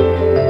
Música